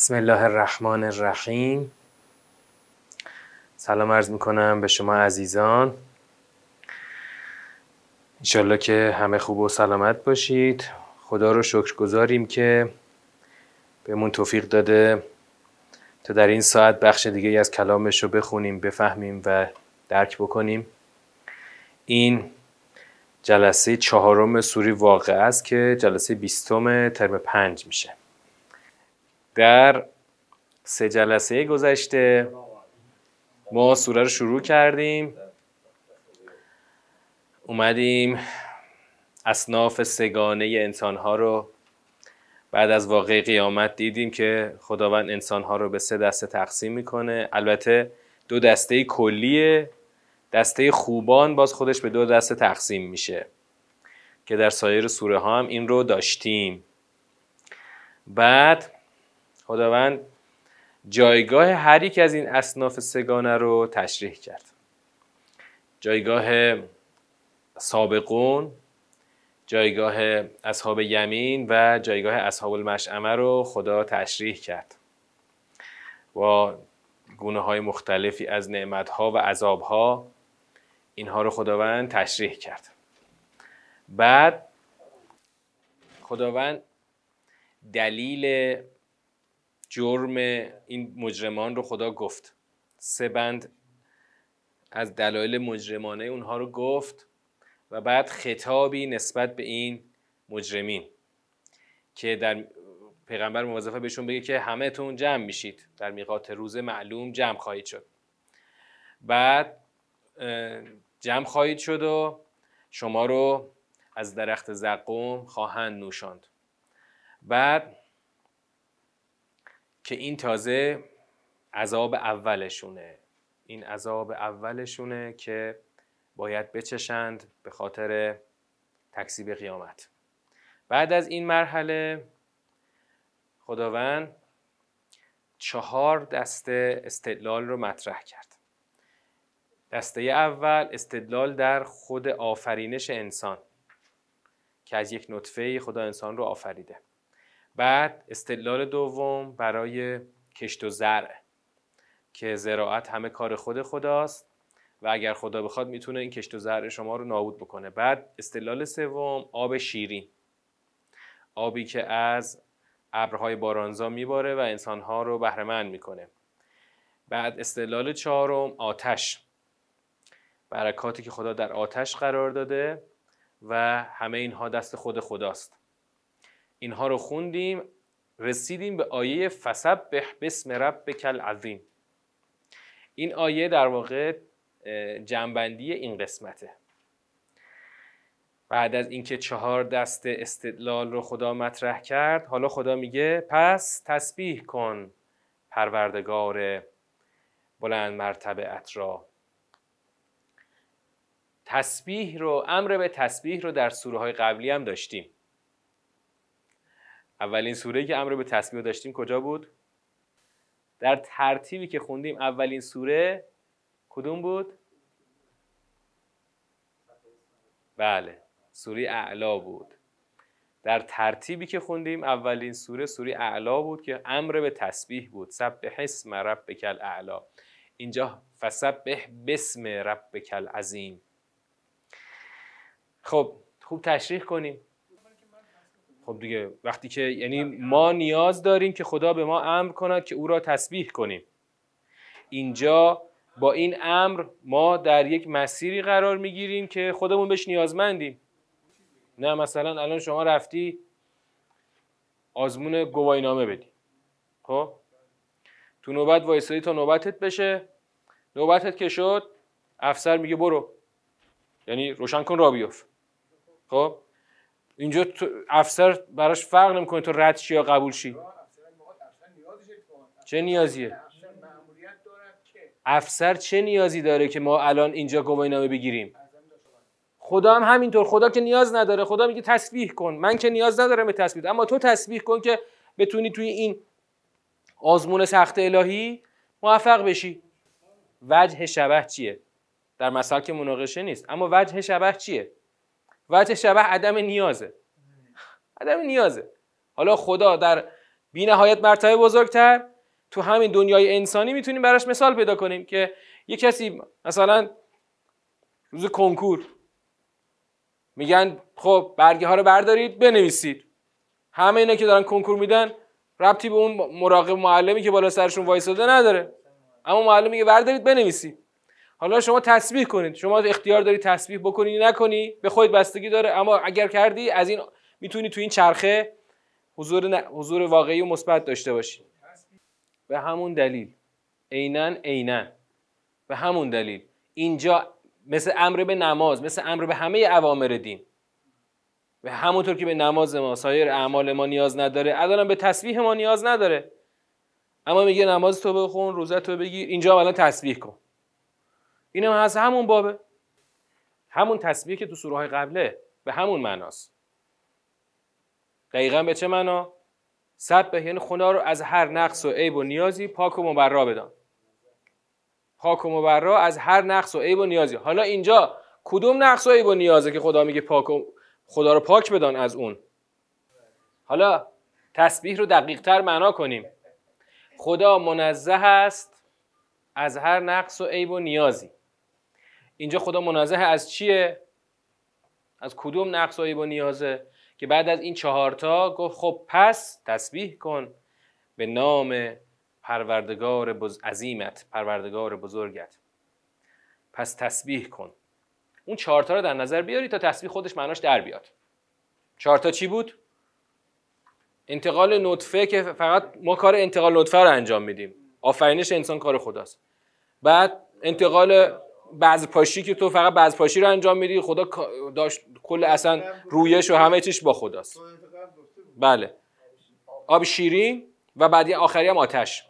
بسم الله الرحمن الرحیم. سلام عرض می‌کنم به شما عزیزان. انشالله که همه خوب و سلامت باشید. خدا رو شکر گذاریم که بهمون توفیق داده تا در این ساعت بخش دیگه از کلامش رو بخونیم بفهمیم و درک بکنیم. این جلسه چهارم سوری واقع است که جلسه بیستم ترم پنج میشه. در سه جلسه گذشته ما سوره رو شروع کردیم. اومدیم اصناف سگانه انسان ها رو بعد از واقع قیامت دیدیم که خداوند انسان ها رو به سه دسته تقسیم می‌کنه. البته دو دسته کلیه. دسته خوبان باز خودش به دو دسته تقسیم میشه که در سایر سوره ها هم این رو داشتیم. بعد خداوند جایگاه هر یک از این اصناف سگانه رو تشریح کرد. جایگاه سابقون جایگاه اصحاب یمین و جایگاه اصحاب المشعمه رو خدا تشریح کرد. با گونه های مختلفی از نعمت ها و عذاب ها اینها رو خداوند تشریح کرد. بعد خداوند دلیل جرم این مجرمان رو خدا گفت. سه بند از دلایل مجرمانه اونها رو گفت و بعد خطابی نسبت به این مجرمین که در پیغمبر موظفه بهشون بگه که همه تون جمع میشید. در میقات روز معلوم جمع خواهید شد. بعد جمع خواهید شد و شما رو از درخت زقوم خواهند نوشاند. بعد که این تازه عذاب اولشونه. این عذاب اولشونه که باید بچشند به خاطر تکسیب قیامت. بعد از این مرحله خداوند چهار دسته استدلال رو مطرح کرد. دسته اول استدلال در خود آفرینش انسان که از یک نطفه خدا انسان رو آفریده. بعد استدلال دوم برای کشت و زرع که زراعت همه کار خود خداست و اگر خدا بخواد می‌تونه این کشت و زرع شما رو نابود بکنه. بعد استدلال سوم آب شیرین آبی که از ابرهای بارانزا میباره و انسانها رو بهرهمند می‌کنه. بعد استدلال چهارم آتش. برکاتی که خدا در آتش قرار داده و همه اینها دست خود خداست. اینها رو خوندیم رسیدیم به آیه فسبح بسم ربک العظیم. این آیه در واقع جنبندی این قسمته. بعد از اینکه چهار دست استدلال رو خدا مطرح کرد حالا خدا میگه پس تسبیح کن پروردگار بلند مرتبه را. تسبیح رو امر به تسبیح رو در سوره های قبلی هم داشتیم. اولین سوره که امر به تسبیح داشتیم کجا بود؟ در ترتیبی که خوندیم اولین سوره کدوم بود؟ بله سوره اعلا بود. در ترتیبی که خوندیم اولین سوره سوره اعلا بود که امر به تسبیح بود. سبح اسم ربک الاعلا. اینجا فسبح بسم ربک العظیم. خب خوب تشریح کنیم. خب دیگه وقتی که یعنی ما نیاز داریم که خدا به ما امر کند که او را تسبیح کنیم. اینجا با این امر ما در یک مسیری قرار می‌گیریم که خودمون بهش نیازمندیم. نه مثلا الان شما رفتی آزمون گواهی نامه بدی. خب؟ تو نوبت وایسادی تا نوبتت بشه. نوبتت که شد افسر میگه برو. یعنی روشن کن را بیفت. خب؟ اینجا افسر براش فرق نمی‌کنه تو رد شی یا قبول شی. چه نیازیه؟ افسر چه نیازی داره که ما الان اینجا گواهی نامه بگیریم خدا هم همینطور. خدا که نیاز نداره. خدا میگه تسبیح کن. من که نیاز ندارم به تسبیح. اما تو تسبیح کن که بتونی توی این آزمون سخت الهی موفق بشی. وجه شبه چیه؟ در مثال که مناقشه نیست. اما وجه شبه چیه؟ وجه شبه عدم نیازه. عدم نیازه. حالا خدا در بی نهایت مرتبه بزرگتر تو همین دنیای انسانی می‌تونیم براش مثال پیدا کنیم که یه کسی مثلا روز کنکور میگن خب برگه ها رو بردارید بنویسید. همه اینا که دارن کنکور میدن ربطی به اون مراقب معلمی که بالا سرشون وایساده نداره. اما معلم میگه بردارید بنویسید. حالا شما تسبیح کنید. شما اختیار داری تسبیح بکنی نکنی به خودت بستگی داره. اما اگر کردی از این می‌تونی تو این چرخه حضور, حضور واقعی و مثبت داشته باشی. به همون دلیل. عینا عینا. به همون دلیل. اینجا مثل امر به نماز مثل امر به همه اوامر دین. و همونطور که به نماز ما سایر اعمال ما نیاز نداره. الان به تسبیح ما نیاز نداره. اما میگه نماز تو بخون روزه تو بگیر. اینجا الان تسبیح کن. اینم از همون بابه همون تسبیح که تو سوره های قبله به همون معناست. دقیقا به چه معنا؟ سبه یعنی خدا رو از هر نقص و عیب و نیازی پاک و مبرا بدان. پاک و مبرا از هر نقص و عیب و نیازی. حالا اینجا کدوم نقص و عیب و نیازه که خدا میگه پاک و خدا رو پاک بدان از اون؟ حالا تسبیح رو دقیق تر معنا کنیم. خدا منزه است از هر نقص و عیب و نیازی. اینجا خدا منزه از چیه؟ از کدوم نقص و نیازه؟ که بعد از این چهارتا گفت خب پس تسبیح کن به نام پروردگار بز... عظیمت پروردگار بزرگت. پس تسبیح کن. اون چهارتا رو در نظر بیاری تا تسبیح خودش معناش در بیاد. چهارتا چی بود؟ انتقال نطفه که فقط ما کار انتقال نطفه رو انجام میدیم. آفرینش انسان کار خداست. بعد انتقال بعض پاشی که تو فقط بعض پاشی رو انجام میدی خدا داشت کل اصلا رویش و همه چیش با خداست. بله. آب شیرین و بعدی آخری هم آتش.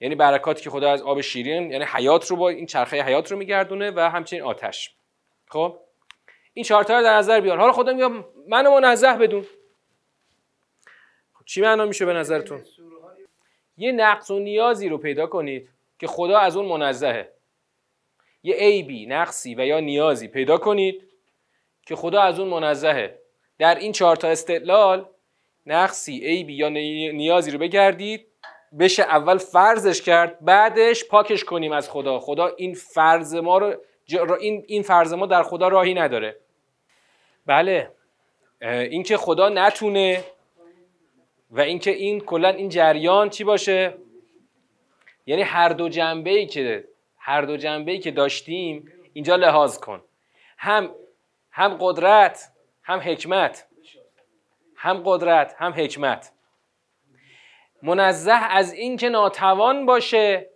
یعنی برکاتی که خدا از آب شیرین یعنی حیات رو با این چرخه حیات رو میگردونه و همچنین آتش. خب؟ این چهار رو در نظر بیار. حالا خدا میگه منو منزه بدون. چی معنا میشه به نظرتون؟ یه نقص و نیازی رو پیدا کنید که خدا از اون منزهه. یه عیبی نقصی و یا نیازی پیدا کنید که خدا از اون منزهه. در این چهار تا استدلال نقصی عیبی یا نیازی رو بگردید بشه اول فرضش کرد بعدش پاکش کنیم از خدا. خدا این فرض ما رو این این فرض ما در خدا راهی نداره. بله. اینکه خدا نتونه و اینکه این کلا این جریان چی باشه؟ یعنی هر دو جنبه ای که هر دو جنبه ای که داشتیم اینجا لحاظ کن. هم هم قدرت هم حکمت. هم قدرت هم حکمت. منزه از اینکه ناتوان باشه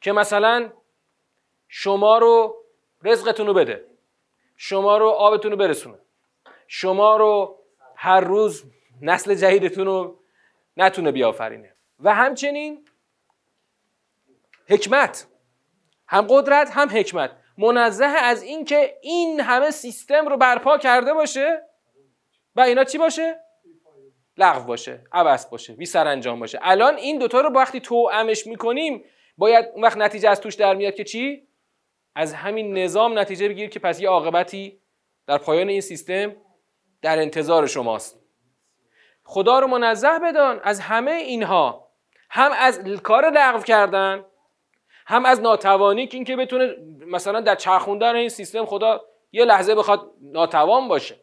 که مثلا شما رو رزقتون رو بده. شما رو آبتون رو برسونه. شما رو هر روز نسل جدیدتون رو نتونه بیافرینه. و همچنین حکمت. هم قدرت هم حکمت. منزه از اینکه این همه سیستم رو برپا کرده باشه و اینا چی باشه؟ لغو باشه عبس باشه بی انجام باشه. الان این دوتا رو وقتی تو امش می‌کنیم باید اون وقت نتیجه از توش در میاد که چی؟ از همین نظام نتیجه بگیر که پس یه عاقبتی در پایان این سیستم در انتظار شماست. خدا رو منزه بدان از همه اینها. هم از کار لغو کردن هم از ناتوانی که اینکه بتونه مثلا در چرخوندن این سیستم خدا یه لحظه بخواد ناتوان باشه.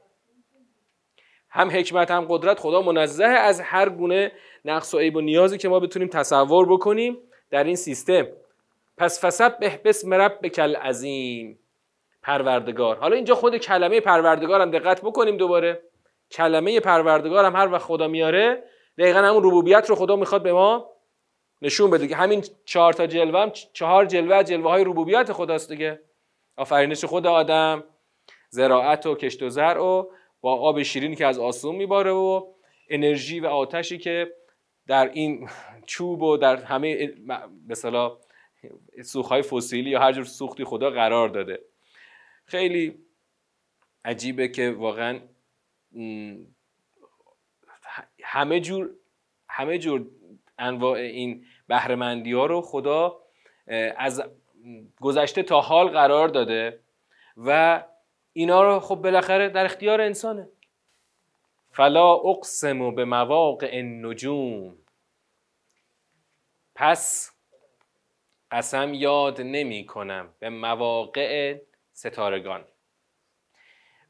هم حکمت هم قدرت خدا منزه از هر گونه نقص و عیب و نیازی که ما بتونیم تصور بکنیم در این سیستم. پس فسب به بسم ربک عظیم پروردگار. حالا اینجا خود کلمه پروردگار هم دقت بکنیم دوباره. کلمه پروردگار هم هر وقت خدا میاره دقیقا همون ربوبیت رو خدا می‌خواد به ما نشون بده که همین چهار تا جلوه هم چهار جلوه جلوه های ربوبیت خداست دیگه. آفرینش خود آدم زراعت و کشت و زرع و با آب شیرینی که از آسمون میباره و انرژی و آتشی که در این چوب و در همه مثلا سوخهای فسیلی یا هر جور سوختی خدا قرار داده. خیلی عجیبه که واقعا همه جور همه جور انواع این بهرهمندی ها رو خدا از گذشته تا حال قرار داده و اینا رو خب بالاخره در اختیار انسانه. فلا اقسم به مواقع النجوم. پس قسم یاد نمی کنم به مواقع ستارگان.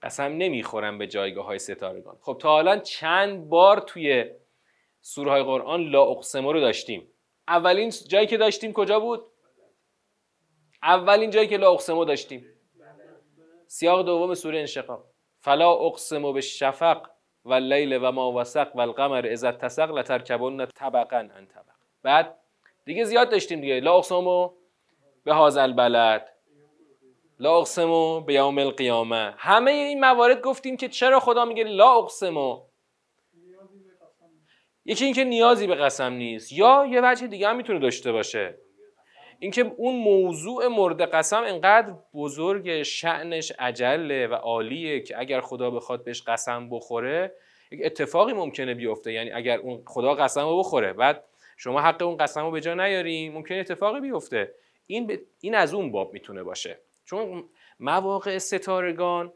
قسم نمی‌خورم به جایگاه های ستارگان. خب تا حالا چند بار توی سوره های قرآن لا اقسمو رو داشتیم. اولین جایی که داشتیم کجا بود؟ اولین جایی که لا اقسمو داشتیم. سیاق دوم سوره انشقاق. فلا اقسمو به شفق و لیل و ما وسق و القمر اذا تسق لترکبن طبقا ان طبق. بعد دیگه زیاد داشتیم دیگه. لا اقسمو به هاذ البلد. لا اقسمو به یوم القیامه. همه این موارد گفتیم که چرا خدا میگه لا اقسمو یکی اینکه نیازی به قسم نیست یا یه وجه دیگه هم می‌تونه داشته باشه. اینکه اون موضوع مورد قسم انقدر بزرگ شعنش عجله و عالیه که اگر خدا بخواد بهش قسم بخوره یک اتفاقی ممکنه بیفته. یعنی اگر اون خدا قسم رو بخوره بعد شما حق اون قسم رو به جا نیاریم ممکنه اتفاقی بیفته. این, این از اون باب می‌تونه باشه. چون مواقع ستارگان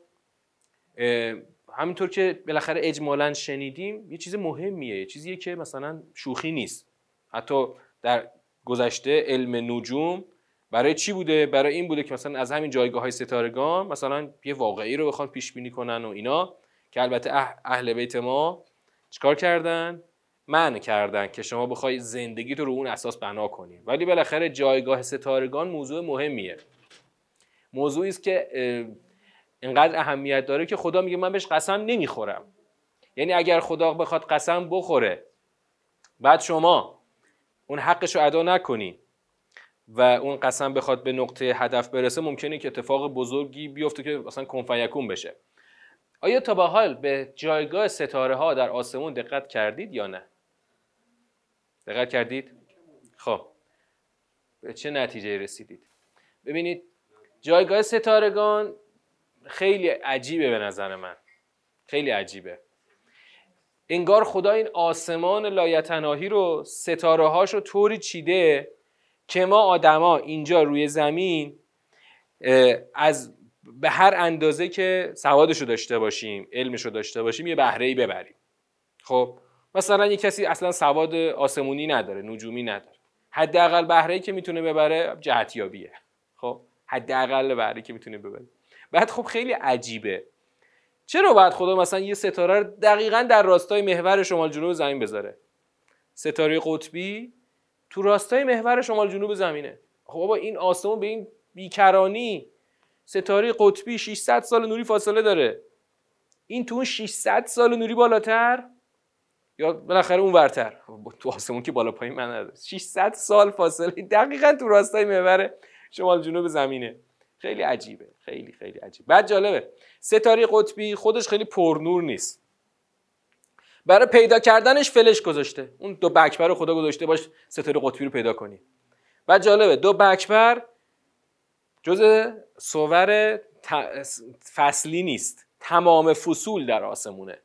همینطور که بالاخره اجمالا شنیدیم یه چیز مهمیه یه چیزیه که مثلا شوخی نیست. حتی در گذشته علم نجوم برای چی بوده؟ برای این بوده که مثلا از همین جایگاه های ستارگان مثلا یه واقعی رو بخوان پیش بینی کنن و اینا که البته اهل بیت ما چیکار کردن؟ من کردن که شما بخوای زندگی تو رو اون اساس بنا کنی. ولی بالاخره جایگاه ستارگان موضوع مهمیه. موضوعی است که اینقدر اهمیت داره که خدا میگه من بهش قسم نمی‌خورم. یعنی اگر خدا بخواد قسم بخوره بعد شما اون حقش رو ادا نکنی و اون قسم بخواد به نقطه هدف برسه ممکنه که اتفاق بزرگی بیفته که مثلا کنفیکون بشه. آیا تا به حال به جایگاه ستاره ها در آسمون دقت کردید یا نه؟ دقت کردید؟ خب. به چه نتیجه رسیدید؟ ببینید جایگاه ستارگان خیلی عجیبه به نظر من. خیلی عجیبه. انگار خدا این آسمان لایتناهی رو ستاره هاش رو طوری چیده که ما آدما اینجا روی زمین از به هر اندازه که سوادش رو داشته باشیم علمش رو داشته باشیم یه بهره ای ببریم. خب مثلا یه کسی اصلا سواد آسمونی نداره نجومی نداره. حداقل بهره که می‌تونه ببره جهتیابیه. خب حداقل بهره که می‌تونه ببره. بعد خب خیلی عجیبه. چرا باید خدا مثلا یه ستاره رو دقیقا در راستای محور شمال جنوب زمین بذاره؟ ستاره قطبی تو راستای محور شمال جنوب زمینه. خب بابا این آسمون به این بیکرانی ستاره قطبی 600 سال نوری فاصله داره. این تو 600 سال نوری بالاتر یا بالاخره اون ورتر؟ تو آسمون که بالا پایین من نداره 600 سال فاصله دقیقا تو راستای محور شمال جنوب زمینه. خیلی عجیبه. خیلی خیلی عجیب. بعد جالبه. ستاره قطبی خودش خیلی پرنور نیست. برای پیدا کردنش فلش گذاشته. اون دو بکبر رو خدا گذاشته باش ستاره قطبی رو پیدا کنی. بعد جالبه. دو بکبر جز صور فصلی نیست. تمام فصول در آسمونه.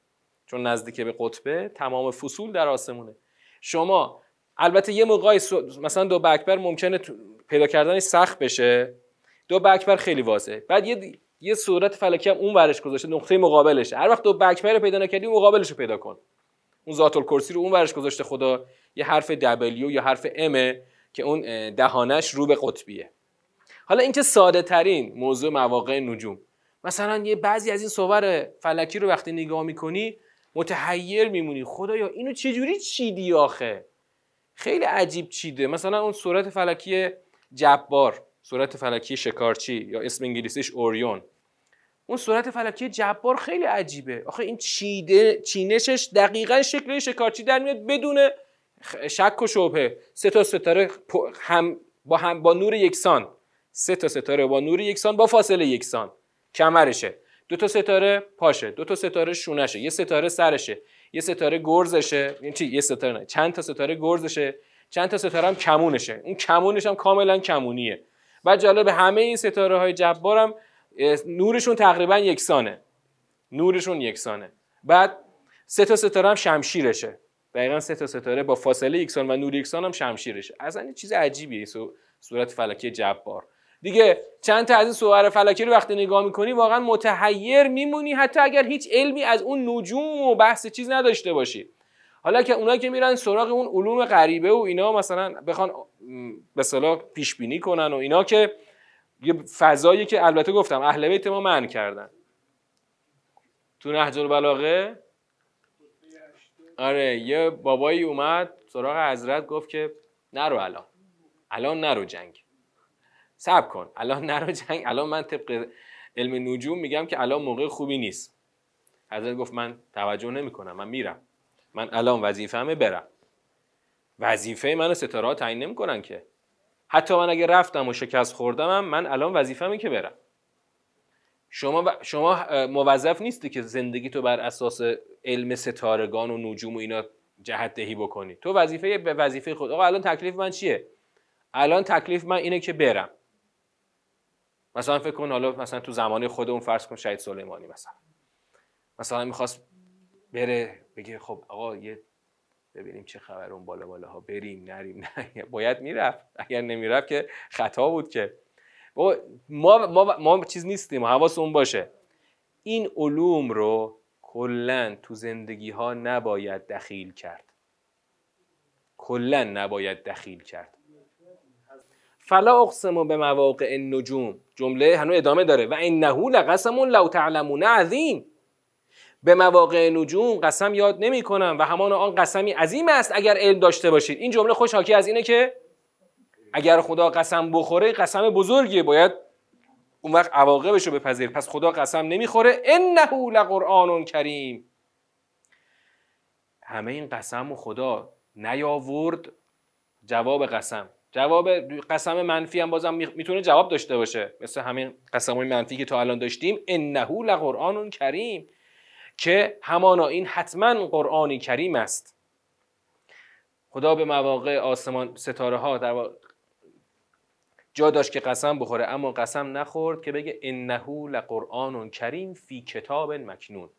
چون نزدیک به قطبه تمام فصول در آسمونه. شما البته یه موقعی مثلا دو بکبر ممکنه پیدا کردنش سخت بشه. دو بکبر خیلی واضحه. بعد یه یه صورت فلکی هم اون ورش گذاشته نقطه مقابلشه. هر وقت دو بکبر رو پیدا نکردی مقابلش رو پیدا کن. اون ذات الکرسی رو اون ورش گذاشته خدا یه حرف دبلیو یا حرف ام که اون دهانش رو به قطبیه. حالا اینکه ساده ترین موضوع مواقع نجوم. مثلا یه بعضی از این صور فلکی رو وقتی نگاه می‌کنی متحیر میمونی. خدایا اینو چجوری چیدی آخه؟ خیلی عجیب چیده. مثلا اون صورت فلکی جبار. صورت فلکی شکارچی یا اسم انگلیسیش اوریون. اون صورت فلکی جبار خیلی عجیبه. آخه این چیده چینشش دقیقا شکل شکارچی در میاد بدون شک و شبهه. سه تا ستاره هم با هم با نور یکسان. سه تا ستاره با نور یکسان با فاصله یکسان. کمرشه. دو تا ستاره پاشه. دو تا ستاره شونشه. یه ستاره سرشه. یه ستاره گرزشه. یعنی چی؟ یه ستاره نه. چند تا ستاره گرزشه. چند تا ستاره هم کمونشه. اون کمونش هم کاملا کمونیه. و جالب همه این ستاره های جبار هم نورشون تقریبا یکسانه. نورشون یکسانه. بعد سه تا ستاره هم شمشیرشه. دقیقا سه تا ستاره با فاصله یکسان و نور یکسان هم شمشیرشه. اصلا این چیز عجیبیه صورت فلکی جبار. دیگه چند تا از این صور فلکی رو وقتی نگاه می‌کنی واقعا متحیر میمونی حتی اگر هیچ علمی از اون نجوم و بحث چیز نداشته باشی. حالا که اونایی که میرن سراغ اون علوم غریبه و اینا مثلا بخوان به صلاح پیش بینی کنن و اینا که یه فضایی که البته گفتم اهل بیت ما من کردن. تو نهج البلاغه؟ آره یه بابایی اومد سراغ حضرت گفت که نرو الان. الان نرو جنگ. صبر کن. الان نرو جنگ. الان من طبق علم نجوم میگم که الان موقع خوبی نیست. حضرت گفت من توجه نمی‌کنم من میرم. من الان وظیفه‌مه برم. وظیفه منو ستاره ها تعیین نمی‌کنن که. حتی من اگه رفتم و شکست خوردمم من الان وظیفه‌مه که برم. شما شما موظف نیستی که زندگی تو بر اساس علم ستارگان و نجوم و اینا جهت دهی بکنی. تو وظیفه به وظیفه خود آقا الان تکلیف من چیه؟ الان تکلیف من اینه که برم. مثلا فکر کن حالا مثلا تو زمانه خودمون فرض کن شهید سلیمانی مثلا. مثلا می‌خواست بره بگه خب آقا یه ببینیم چه خبر اون بالا بالا ها بریم نریم نه. باید می‌رفت. اگر نمی‌رفت که خطا بود که. ما ما, ما, چیز نیستیم. حواسمون باشه. این علوم رو کلا تو زندگی ها نباید دخیل کرد. کلا نباید دخیل کرد. فلا اقسم به مواقع النجوم. جمله هنوز ادامه داره. و انه لقسم لو تعلمون. عظیم. به مواقع نجوم قسم یاد نمی کنم و همان آن قسمی عظیم است اگر علم داشته باشید. این جمله خوش حاکی از اینه که اگر خدا قسم بخوره قسم بزرگیه. باید اون وقت عواقبش رو بپذیر. پس خدا قسم نمی‌خوره. انه لقرآن کریم. همه این قسم و خدا نیاورد جواب قسم. جواب قسم منفی هم بازم می‌تونه جواب داشته باشه. مثل همین قسم منفی که تا الان داشتیم. انه لقرآن کریم. که همانا این حتما قرآنی کریم است. خدا به مواقع آسمان ستاره ها در جا داشت که قسم بخوره اما قسم نخورد که بگه انه لقرآن کریم فی کتاب مکنون.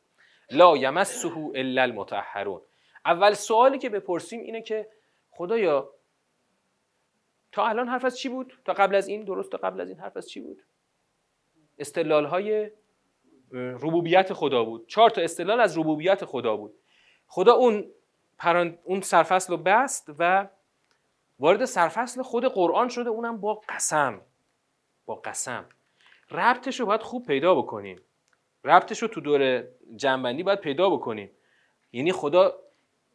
لا یمسه الا المطهرون. اول سوالی که بپرسیم اینه که خدایا تا الان حرف از چی بود؟ تا قبل از این؟ درست تا قبل از این حرف از چی بود؟ استدلال های ربوبیت خدا بود. چهار تا استدلال از ربوبیت خدا بود. خدا اون پران... اون سرفصل رو بست و وارد سرفصل خود قرآن شده. اونم با قسم. با قسم. ربطش رو باید خوب پیدا بکنیم. ربطش رو تو دور جنبندی باید پیدا بکنیم. یعنی خدا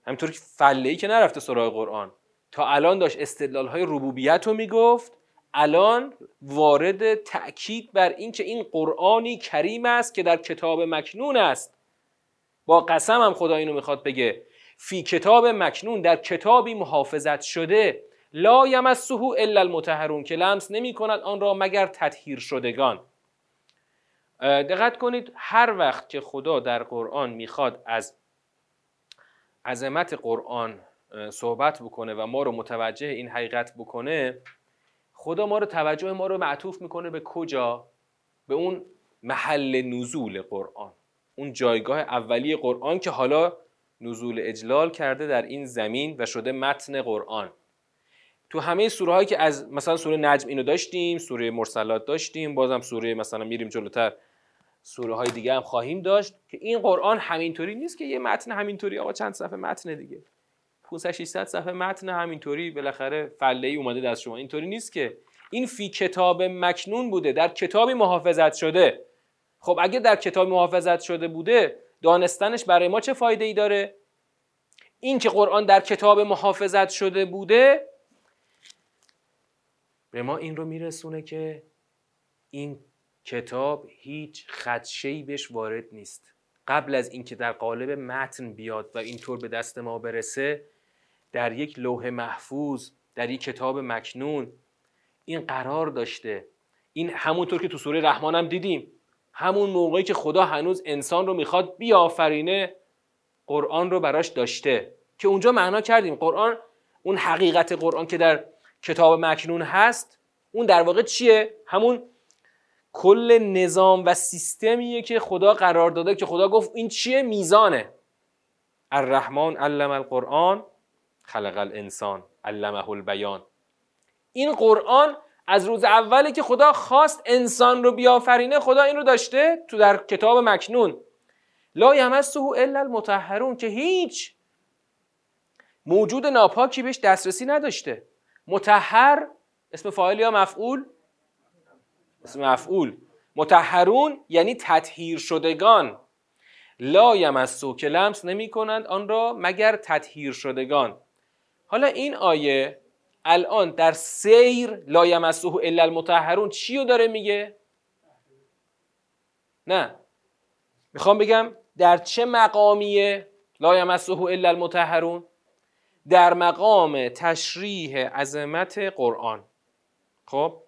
همینطور که فله که نرفته سراغ قرآن. تا الان داشت استدلال های ربوبیت رو می‌گفت. الان وارد تأکید بر اینکه این قرآنی کریم است که در کتاب مکنون است. با قسم هم خدا اینو می‌خواد بگه. فی کتاب مکنون در کتابی محافظت شده. لا یمسه الا المتحرون که لمس نمی کند آن را مگر تطهیر شدگان. دقت کنید هر وقت که خدا در قرآن می‌خواد از عظمت قرآن صحبت بکنه و ما رو متوجه این حقیقت بکنه خدا ما رو توجه ما رو معطوف می‌کنه به کجا؟ به اون محل نزول قرآن. اون جایگاه اولی قرآن که حالا نزول اجلال کرده در این زمین و شده متن قرآن. تو همه سوره هایی که از مثلا سوره نجم اینو داشتیم سوره مرسلات داشتیم بازم سوره مثلا میریم جلوتر سوره های دیگه هم خواهیم داشت که این قرآن همینطوری نیست که یه متن همینطوری آقا چند صفحه متن دیگه. 500 600 صفحه متن همینطوری بالاخره فله ای اومده دست شما. اینطوری نیست که این فی کتاب مکنون بوده در کتابی محافظت شده. خب اگه در کتاب محافظت شده بوده دانستنش برای ما چه فایده ای داره؟ این که قرآن در کتاب محافظت شده بوده به ما این رو میرسونه که این کتاب هیچ خدشه‌ای بهش وارد نیست. قبل از اینکه در قالب متن بیاد و اینطور به دست ما برسه در یک لوح محفوظ در یک کتاب مکنون. این قرار داشته. این همونطور که تو سوره رحمان هم دیدیم. همون موقعی که خدا هنوز انسان رو می‌خواد بیافرینه قرآن رو براش داشته. که اونجا معنا کردیم. قرآن اون حقیقت قرآن که در کتاب مکنون هست اون در واقع چیه؟ همون کل نظام و سیستمیه که خدا قرار داده که خدا گفت این چیه؟ میزانه. الرحمن علم القرآن. خلق الانسان علمه البیان. این قرآن از روز اولی که خدا خواست انسان رو بیافرینه خدا این رو داشته تو در کتاب مکنون. لا یمسه الا المطهرون که هیچ موجود ناپاکی بهش دسترسی نداشته. متحر اسم فاعل یا مفعول؟ اسم مفعول. متحرون یعنی تطهیر شدگان. لا یمسو که لمس نمی کنند آن را مگر تطهیر شدگان. حالا این آیه الان در سیر لا یمسه الا المطهرون چی رو داره میگه؟ نه. می‌خوام بگم در چه مقامیه لا یمسه الا المطهرون؟ در مقام تشریح عظمت قرآن. خب؟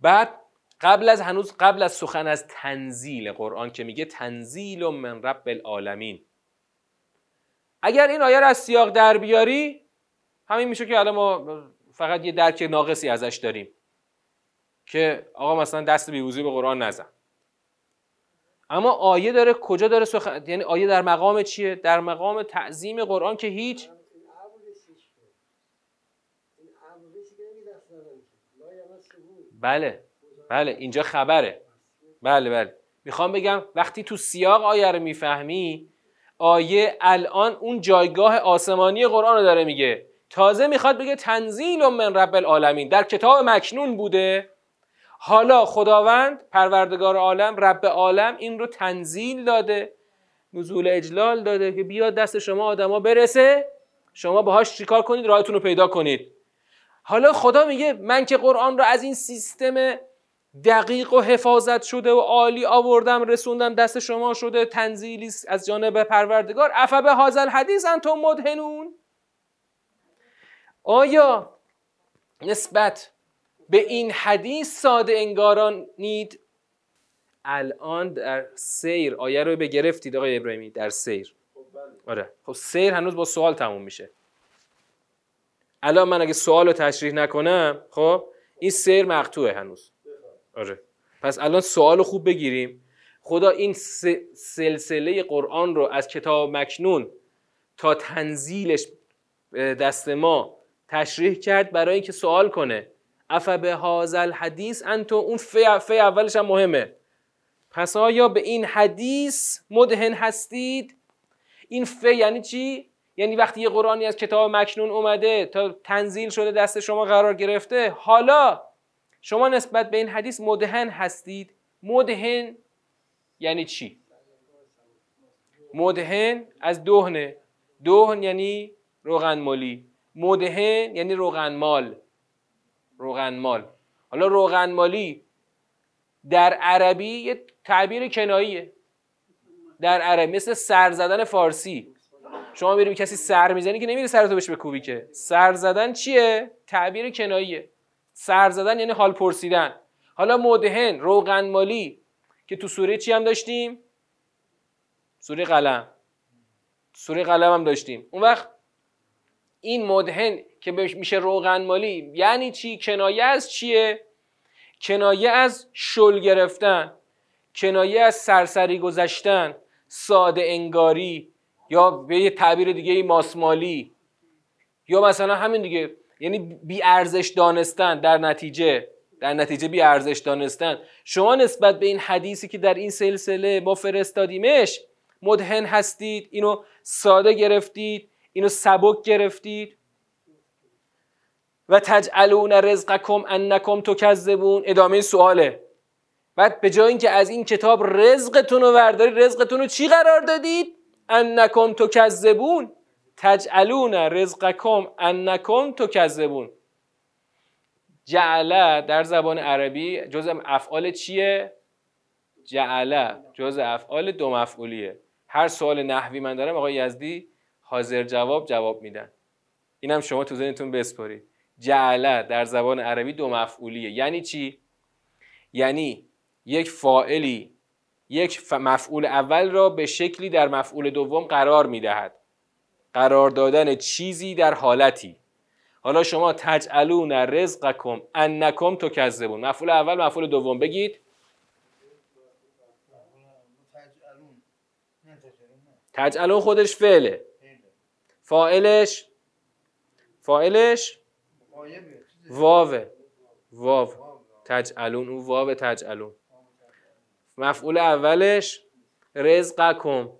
بعد قبل از هنوز قبل از سخن از تنزیل قرآن که میگه تنزیل من رب العالمین. اگر این آیه رو از سیاق در بیاری همین میشه که الان ما فقط یه درک ناقصی ازش داریم که آقا مثلا دست بیوزی به قرآن نزن. اما آیه داره کجا داره سخن یعنی آیه در مقام چیه؟ در مقام تعظیم قرآن که هیچ بله. بله. اینجا خبره. بله بله. می‌خوام بگم وقتی تو سیاق آیه رو می‌فهمی آیه الان اون جایگاه آسمانی قرآن رو داره میگه. تازه می‌خواد بگه تنزیل من رب العالمین. در کتاب مکنون بوده. حالا خداوند پروردگار عالم رب عالم این رو تنزیل داده. نزول اجلال داده که بیاد دست شما آدما برسه. شما باهاش چیکار کنید؟ راهتون رو پیدا کنید. حالا خدا میگه من که قرآن رو از این سیستم دقیق و حفاظت شده و عالی آوردم رسوندم دست شما شده تنزیلی از جانب پروردگار. افا به حدیث انتم مدهنون؟ آیا نسبت به این حدیث ساده انگارانید؟ الان در سیر آیه رو به گرفتید آقای ابراهیمی در سیر. آره. خب سیر هنوز با سوال تموم میشه. الان من اگه سوال رو تشریح نکنم خب این سیر مقتوعه هنوز. آره. پس الان سوال رو خوب بگیریم. خدا این سلسله قرآن رو از کتاب مکنون تا تنزیلش دست ما تشریح کرد برای اینکه سوال کنه. اف به هازل حدیث انتو؟ اون فی, فی اولش هم مهمه. پس آیا به این حدیث مدهن هستید؟ این فی یعنی چی؟ یعنی وقتی یه قرآنی از کتاب مکنون اومده تا تنزیل شده دست شما قرار گرفته حالا شما نسبت به این حدیث مدهن هستید؟ مدهن یعنی چی؟ مدهن از دهنه دهن یعنی روغن مالی مدهن یعنی روغن مال. روغن مال. حالا روغن مالی در عربی یه تعبیر کناییه. در عربی مثل سر زدن فارسی. شما میری کسی سر می‌زنی که نمیری سرتو بهش بکوبی که. سر زدن چیه؟ تعبیر کناییه. سر زدن یعنی حال پرسیدن. حالا مدهن روغن مالی که تو سوره چی هم داشتیم؟ سوره قلم. سوره قلم هم داشتیم. اون وقت این مدهن که میشه روغن مالی یعنی چی؟ کنایه از چیه؟ کنایه از شل گرفتن کنایه از سرسری گذشتن ساده انگاری یا به یه تعبیر دیگه ماسمالی. یا مثلا همین دیگه یعنی بی ارزش دانستن در نتیجه در نتیجه بی ارزش دانستن. شما نسبت به این حدیثی که در این سلسله ما فرستادیمش مدهن هستید اینو ساده گرفتید اینو سبک گرفتید. و تجعلون رزقکم انکم تکذبون. ادامه سواله. بعد به جای اینکه از این کتاب رزقتون رو ورداری رزقتون رو چی قرار دادید؟ انکم تکذبون. تجعلون رزقکم انکم تکذبون. جعله در زبان عربی جز افعال چیه؟ جعله جز افعال دو مفعولیه. هر سوال نحوی من دارم آقای یزدی حاضر جواب جواب میدن. اینم شما تو ذهنتون بسپارید جعله در زبان عربی دو مفعولیه. یعنی چی؟ یعنی یک فاعلی یک مفعول اول را به شکلی در مفعول دوم قرار می‌دهد. قرار دادن چیزی در حالتی. حالا شما تجعلون رزقکم انکم تکذبون. مفعول اول مفعول دوم. بگید. تجعلون خودش فعله. فاعلش فاعلش واوه واو تجعلون او واو تجعلون. مفعول اولش رزقکم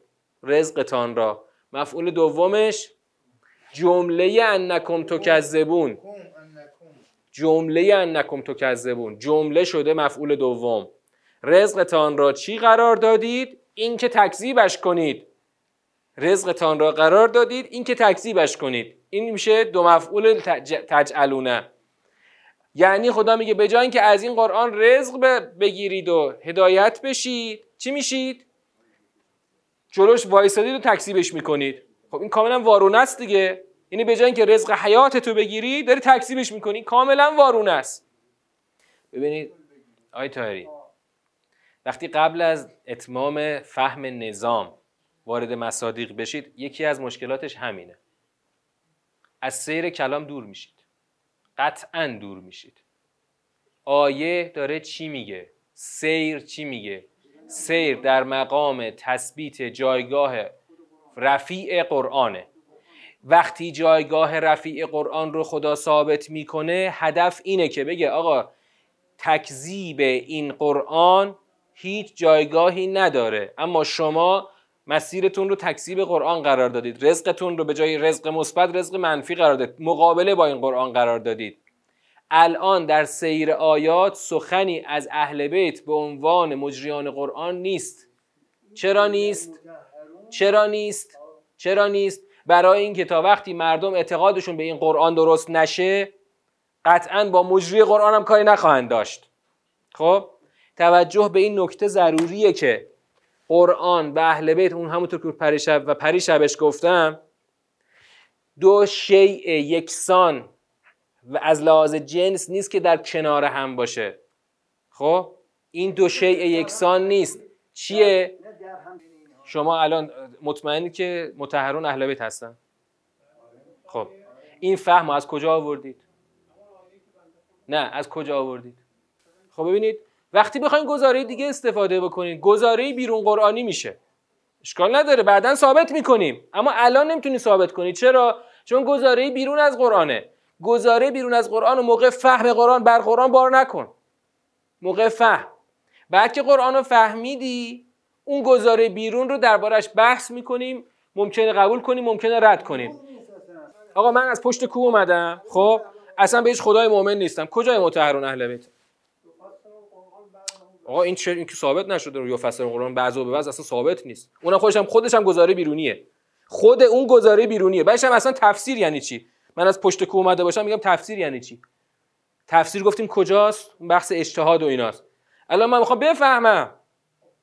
رزقتان را. مفعول دومش جمله انکم تکذبون. جمله انکم تکذبون. جمله شده مفعول دوم. رزقتان را چی قرار دادید؟ اینکه تکذیبش کنید. رزقتان را قرار دادید اینکه تکذیبش کنید. این میشه دو مفعول تجعلونه. یعنی خدا میگه به جای اینکه از این قرآن رزق بگیرید و هدایت بشید چی میشید؟ جلوش وایسادید و تکذیبش می‌کنید. خب این کاملا وارونه است دیگه. یعنی به جای اینکه رزق حیات تو بگیری داری تکذیبش می‌کنی. کاملا وارونه است. ببینید آی تاری. وقتی قبل از اتمام فهم نظام وارد مصادیق بشید یکی از مشکلاتش همینه. از سیر کلام دور میشید. قطعا دور میشید. آیه داره چی میگه؟ سیر چی میگه؟ سیر در مقام تثبیت جایگاه رفیع قرآنه وقتی جایگاه رفیع قرآن رو خدا ثابت می‌کنه هدف اینه که بگه آقا تکذیب این قرآن هیچ جایگاهی نداره اما شما مسیرتون رو تکذیب قرآن قرار دادید. رزقتون رو به جای رزق مثبت رزق منفی قرار دادید. مقابله با این قرآن قرار دادید. الان در سیر آیات سخنی از اهل بیت به عنوان مجریان قرآن نیست. چرا نیست؟ چرا نیست؟ چرا نیست؟ برای اینکه تا وقتی مردم اعتقادشون به این قرآن درست نشه قطعا با مجری قرآن هم کاری نخواهند داشت. خب؟ توجه به این نکته ضروریه که قرآن و اهل بیت اون همونطور که پریشب و پریشبش گفتم دو شیء یکسان و از لحاظ جنس نیست که در کنار هم باشه. خب؟ این دو شیء یکسان نیست. چیه؟ شما الان مطمئنی که متحرون اهل بیت هستن؟ خب. این فهم از کجا آوردید؟ نه از کجا آوردید؟ خب ببینید وقتی بخواین گزاره دیگه استفاده بکنید گزاره بیرون قرآنی میشه. اشکال نداره بعدا ثابت می‌کنیم. اما الان نمی‌تونی ثابت کنید چرا؟ چون گزاره بیرون از قرآنه. گزاره بیرون از قرآن و موقع فهم قرآن بر قرآن بار نکن. موقع فهم. بعد که قرآن رو فهمیدی اون گزاره بیرون رو دربارش بحث می‌کنیم ممکنه قبول کنیم ممکنه رد کنیم. آقا من از پشت کوه اومدم. خب؟ اصلا به هیچ خدای مؤمن نیستم. کجای متحرون اهل بیت؟ آقا این چه این که ثابت نشده رو یا فسر قرآن بعضو به بعض اصلا ثابت نیست. اونم خودش هم خودش هم گزاره بیرونیه. خود اون گزاره بیرونیه. بعدش هم اصلا تفسیر یعنی چی؟ من از پشت کوه اومده باشم میگم تفسیر یعنی چی؟ تفسیر گفتیم کجاست؟ بحث اجتهاد و ایناست. الان من می‌خوام بفهمم.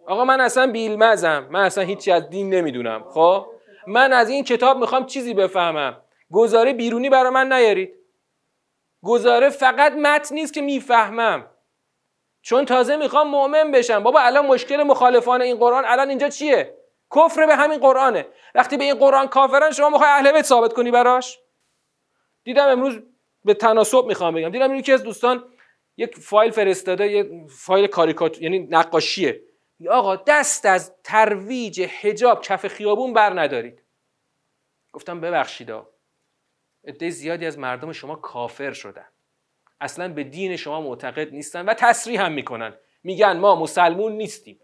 آقا من اصلا بیلمزم من اصلا هیچی از دین نمی‌دونم. خب؟ من از این کتاب می‌خوام چیزی بفهمم. گزاره بیرونی برای من نیارید. گزاره فقط متن نیست که می‌فهمم. چون تازه می‌خوام مؤمن بشم. بابا الان مشکل مخالفان این قرآن الان اینجا چیه؟ کفر به همین قرآنه. وقتی به این قرآن کافرن شما می‌خوای اهل بیت ثابت کنی براش؟ دیدم امروز به تناسب می‌خوام بگم. دیدم یکی از دوستان یک فایل فرستاده یه فایل کاریکاتور یعنی نقاشیه. آقا دست از ترویج حجاب کف خیابون بر ندارید. گفتم ببخشید عده زیادی از مردم شما کافر شدن. اصلا به دین شما معتقد نیستن و تصریح هم می‌کنن. میگن ما مسلمون نیستیم.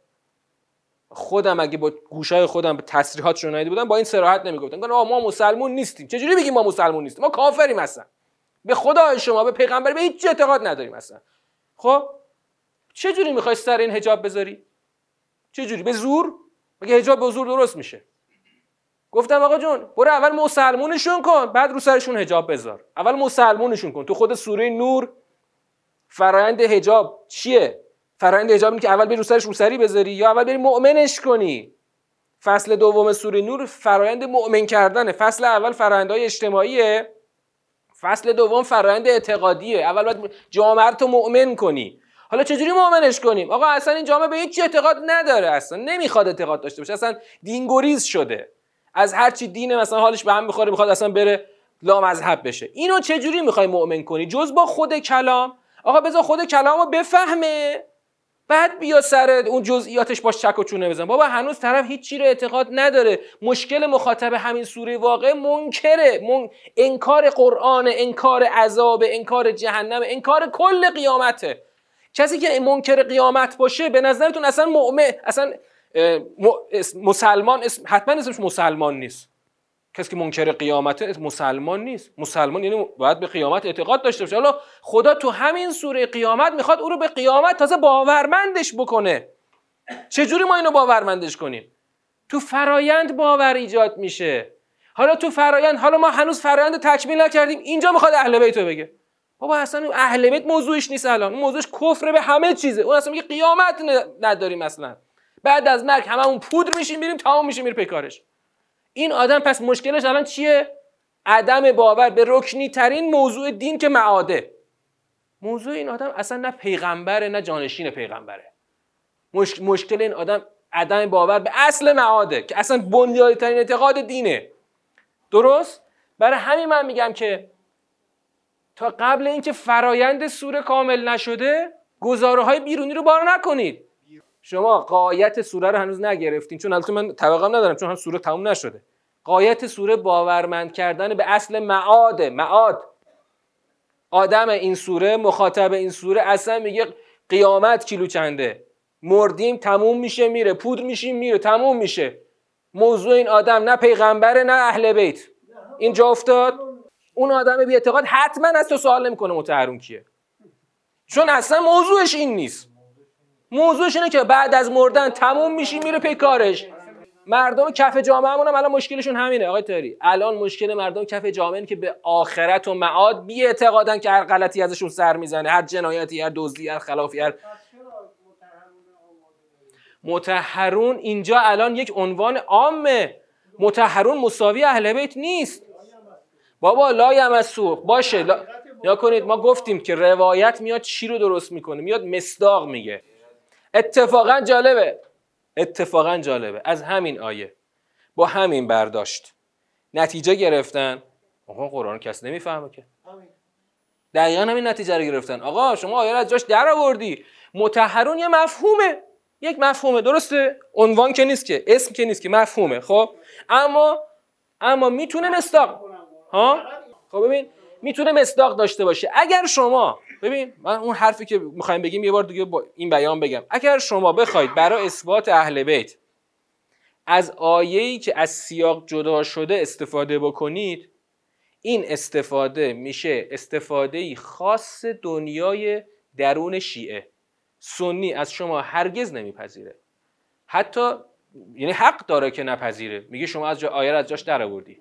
خودم اگه با گوشای خودم به تصریحات رو بودم با این صراحت نمی‌گفتم گفتن ما مسلمون نیستیم. چجوری بگیم ما مسلمون نیستیم؟ ما کافریم اصلا. به خدا شما به پیغمبر به هیچ اعتقاد نداریم اصلا. خب؟ چجوری می‌خوای سر این حجاب بذاری؟ چجوری؟ به زور؟ مگه حجاب به زور درست میشه؟ گفتم آقا جون برو اول مسلمونشون کن بعد رو سرشون حجاب بذار. اول مسلمونشون کن. تو خود سوره نور فرایند حجاب چیه؟ فرایند حجاب که اول بری رو سرش روسری بذاری یا اول بری مؤمنش کنی؟ فصل دوم سوره نور فرایند مؤمن کردنه. فصل اول فرایندهای اجتماعیه. فصل دوم فرایند اعتقادیه. اول باید جامعه رو مؤمن کنی. حالا چجوری مؤمنش کنیم؟ آقا اصلا این جامعه به هیچ اعتقاد نداره اصلا. نمی‌خواد اعتقاد داشته باشه. اصلا دینگوریز شده. از هر چی دین مثلا حالش به هم می‌خوره می‌خواد اصلا بره لا مذهب بشه. اینو چجوری می‌خوای مؤمن کنی؟ جز با خود کلام؟ آقا بذار خود کلام رو بفهمه. بعد بیا سر اون جزئیاتش باش چک و چونه بزن. بابا هنوز طرف هیچ رو اعتقاد نداره. مشکل مخاطب همین سوره واقع منکره. من... انکار قرآن انکار عذاب انکار جهنم انکار کل قیامته. کسی که منکر قیامت باشه به نظرتون اصلا مؤمن اصلا مسلمان حتما اسمش مسلمان نیست. کسی که منکر قیامت مسلمان نیست. مسلمان یعنی باید به قیامت اعتقاد داشته باشه. حالا خدا تو همین سوره قیامت می‌خواد او رو به قیامت تازه باورمندش بکنه. چجوری ما اینو باورمندش کنیم؟ تو فرایند باور ایجاد میشه. حالا تو فرایند حالا ما هنوز فرایند تکمیل نکردیم. اینجا می‌خواد اهل بیت رو بگه. بابا اصلا اهل بیت موضوعش نیست الان. موضوعش کفر به همه چیزه. اون اصلا میگه قیامت نداریم اصلا. بعد از مرگ هممون پودر میشیم میریم تمام میشه میره پیکارش. این آدم پس مشکلش الان چیه؟ عدم باور به رکنی ترین موضوع دین که معاده. موضوع این آدم اصلا نه پیغمبره نه جانشین پیغمبره. مشکل این آدم عدم باور به اصل معاده که اصلا بنیادی ترین اعتقاد دینه. درست؟ برای همین من میگم که تا قبل اینکه فرایند سوره کامل نشده گزاره های بیرونی رو بار نکنید. شما قایت سوره رو هنوز نگرفتین. چون البته من توقع ندارم چون هم سوره تموم نشده. قایت سوره باورمند کردن به اصل معاده معاد. آدم این سوره مخاطب این سوره اصلا میگه قیامت کیلو چنده؟ مردیم تموم میشه میره. پودر میشیم میره. تموم میشه. موضوع این آدم نه پیغمبره نه اهل بیت. این جا افتاد. اون آدم بی اعتقاد حتما از تو سوال نمی‌کنه متحرون کیه. چون اصلا موضوعش این نیست. موضوعش اینه که بعد از مردن تموم میشی میره پی کارش. مردم کف جامعه هم الان مشکلشون همینه. آقای تاری الان مشکل مردم کف جامعه که به آخرت و معاد بی اعتقادن که هر غلطی ازشون سر می‌زنه. هر جنایتی هر دزدی هر خلافی هر متحرون اینجا الان یک عنوان عامه. متحرون مساوی اهل بیت نیست. بابا لا یمسو باشه لا... یا کنید ما گفتیم که روایت میاد چی رو درست می‌کنه. میاد مصداق میگه. اتفاقا جالبه. اتفاقا جالبه. از همین آیه. با همین برداشت. نتیجه گرفتن. آقا قرآن کس نمی‌فهمه که. دقیقا همین نتیجه رو گرفتن. آقا شما آیه از جاش در آوردی. متحرون یه مفهومه. یک مفهومه درسته؟ عنوان که نیست که اسم که نیست که مفهومه. خب؟ اما اما می‌تونه مستاق ها؟ خب ببین می‌تونه مصداق داشته باشه. اگر شما ببین من اون حرفی که می‌خوایم بگیم یه بار دیگه با این بیان بگم. اگر شما بخواید برای اثبات اهل بیت از آیه‌ای که از سیاق جدا شده استفاده بکنید این استفاده میشه استفاده خاص دنیای درون شیعه. سنی از شما هرگز نمیپذیره. حتی یعنی حق داره که نپذیره. میگه شما از جا آیه از جاش در آوردی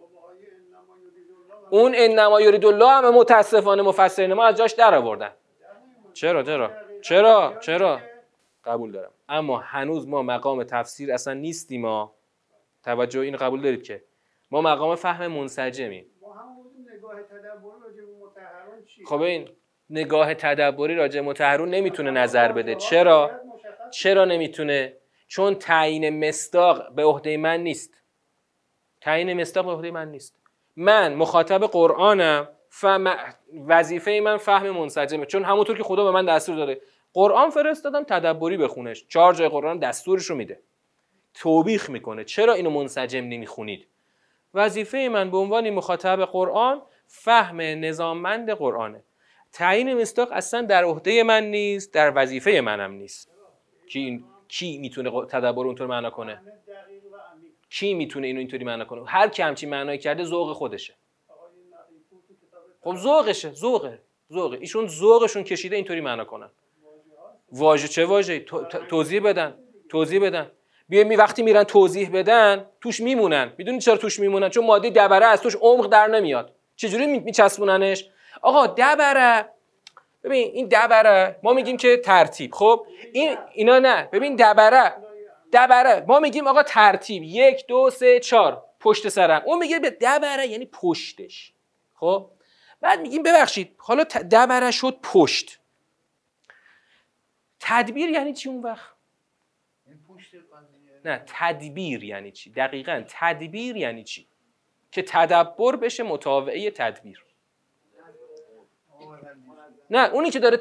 اون انما یرید الله هم متاسفانه مفسرین ما از جاش در آوردن. چرا چرا؟ چرا؟ چرا؟ قبول دارم. اما هنوز ما مقام تفسیر اصلا نیستیم ما توجه این قبول دارید که؟ ما مقام فهم منسجمیم. خب این نگاه تدبری راجع متحرون نمی‌تونه نظر بده. چرا؟ چرا نمی‌تونه؟ چون تعیین مستاق به عهده من نیست. تعیین مستاق به عهده من نیست. من مخاطب قرآنم فهم وظیفه من فهم منسجمه. چون همونطور که خدا به من دستور داده. قرآن فرستادم تدبری بخونش. چهار جای قرآن دستورش رو میده. توبیخ می‌کنه. چرا اینو منسجم نمی‌خونید؟ وظیفه من به عنوان مخاطب قرآن فهم نظاممند قرآنه. تعیین مستاق اصلا در عهده من نیست در وظیفه منم نیست. کی کی می‌تونه تدبر اونطور معنا کنه؟ کی می‌تونه اینو اینطوری معنا کنه؟ هر کی همچین معنایی کرده ذوق خودشه. خب ذوقشه ذوقه ذوقه. ایشون ذوقشون کشیده اینطوری معنا کنن. واژه چه واژه توضیح بدن توضیح بدن. بیا می وقتی میرن توضیح بدن توش میمونن. می‌دونی چرا توش میمونن؟ چون ماده دبره از توش عمق در نمیاد. چجوری میچسبوننش؟ آقا دبره ببین این دبره ما میگیم که ترتیب. خب؟ این اینا نه. ببین دبره دبره. ما میگیم آقا ترتیب. یک دو سه چهار. پشت سرم. اون میگه به دبره یعنی پشتش. خب؟ بعد میگیم ببخشید. حالا دبره شد پشت. تدبیر یعنی چی اون وقت؟ نه تدبیر یعنی چی؟ دقیقا. تدبیر یعنی چی؟ که تدبر بشه متابعه تدبیر. نه اونی که داره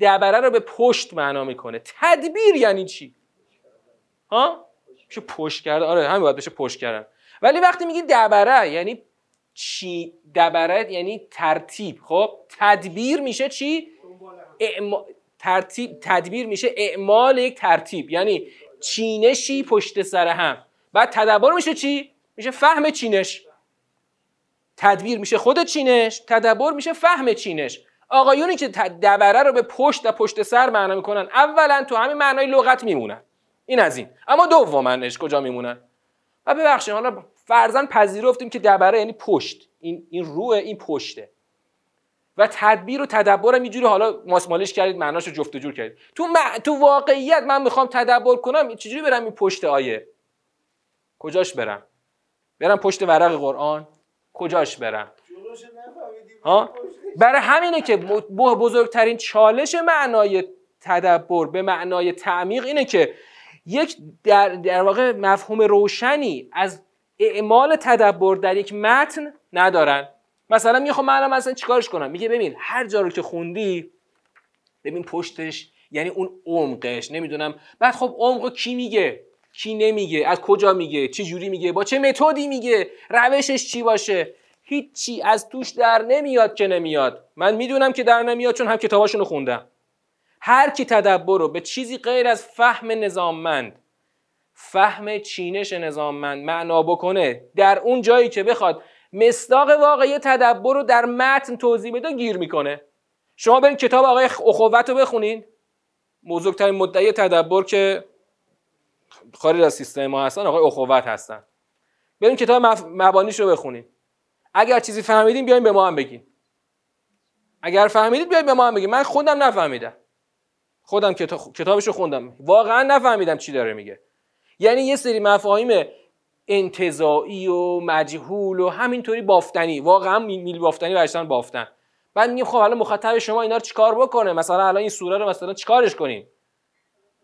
دبره رو به پشت معنا می‌کنه. تدبیر یعنی چی؟ ها؟ میشه پشت کرده آره همین باید بشه پشت کردن. ولی وقتی میگی دبره یعنی چی؟ دبره یعنی ترتیب. خب تدبیر میشه چی؟ ترتیب تدبیر میشه اعمال یک ترتیب. یعنی چینشی پشت سر هم. بعد تدبر میشه چی؟ میشه فهم چینش. تدبیر میشه خود چینش تدبر میشه فهم چینش. آقایونی که دبره رو به پشت و پشت سر معنا می‌کنن اولا تو همین معنای لغت میمونن. این از این. اما دومنش کجا میمونن و ببخشید حالا فرزن پذیرفتیم که دبره یعنی پشت. این این روه این پشته. و تدبیر و تدبر هم اینجوری حالا ماسمالش کردید معناشو جفت و جور کردید. تو, تو واقعیت من می‌خوام تدبر کنم چجوری برم این پشت آیه؟ کجاش برم؟ برم پشت ورق قرآن؟ کجاش برم؟ ها؟ برای همینه که بزرگترین چالش معنای تدبر به معنای تعمیق اینه که یک در, در واقع مفهوم روشنی از اعمال تدبر در یک متن ندارن. مثلا می‌خوام من مثلا چیکارش کنم؟ میگه ببین هر جا رو که خوندی ببین پشتش یعنی اون عمقش نمی‌دونم. بعد خب عمق کی میگه؟ کی نمیگه؟ از کجا میگه؟ چه جوری میگه؟ با چه متدی میگه؟ روشش چی باشه؟ هیچی از توش در نمیاد که نمیاد. من می‌دونم که در نمیاد چون هم کتاباشون رو خوندم. هر کی تدبر رو به چیزی غیر از فهم نظاممند فهم چینش نظاممند معنا بکنه در اون جایی که بخواد مصداق واقعی تدبر رو در متن توضیح بده گیر می‌کنه. شما برین کتاب آقای اخوت رو بخونین. بزرگترین مدعی تدبر که خارج از سیستم ما هستن آقای اخوت هستن. برین کتاب مبانیش رو بخونین. اگر چیزی فهمیدین بیاین به ما هم بگین. اگر فهمیدید بیاین به ما هم بگین. من خودم نفهمیدم. خودم کتابش رو خوندم. واقعا نفهمیدم چی داره میگه. یعنی یه سری مفاهیم انتظایی و مجهول و همینطوری بافتنی. واقعا میل بافتنی برشتن بافتن. بعد میگیم خب حالا مخاطب شما اینا رو چیکار بکنه؟ مثلا الان این سوره رو مثلا چیکارش کنیم؟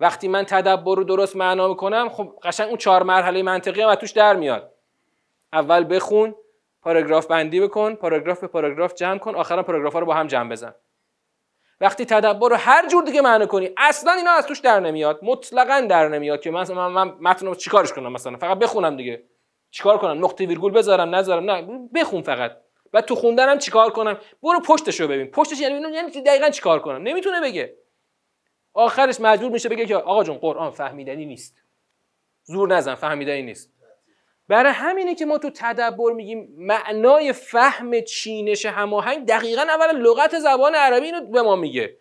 وقتی من تدبر رو درست معنا می‌کنم خب قشنگ اون چهار مرحله منطقی هم توش در میاد. اول بخون پاراگراف بندی بکن پاراگراف به پاراگراف جمع کن آخرا پاراگراف رو با هم جمع بزن. وقتی تدبر رو هر جور دیگه معنی کنی اصلا اینا از توش در نمیاد. مطلقا در نمیاد که مثلا من, من متن رو چیکارش کنم مثلا؟ فقط بخونم دیگه. چیکار کنم؟ نقطه ویرگول بذارم نذارم؟ نه بخون فقط. و تو خوندنم چیکار کنم؟ برو پشتش رو ببین. پشتش یعنی یعنی دقیقا چیکار کنم؟ نمی‌تونه بگه. آخرش مجبور میشه بگه که آقا جون قرآن فهمیدنی نیست. زور نزن فهمیدنی نیست. برای همینه که ما تو تدبر میگیم معنای فهم چینش هماهنگ دقیقا اول لغت زبان عربی اینو به ما میگه.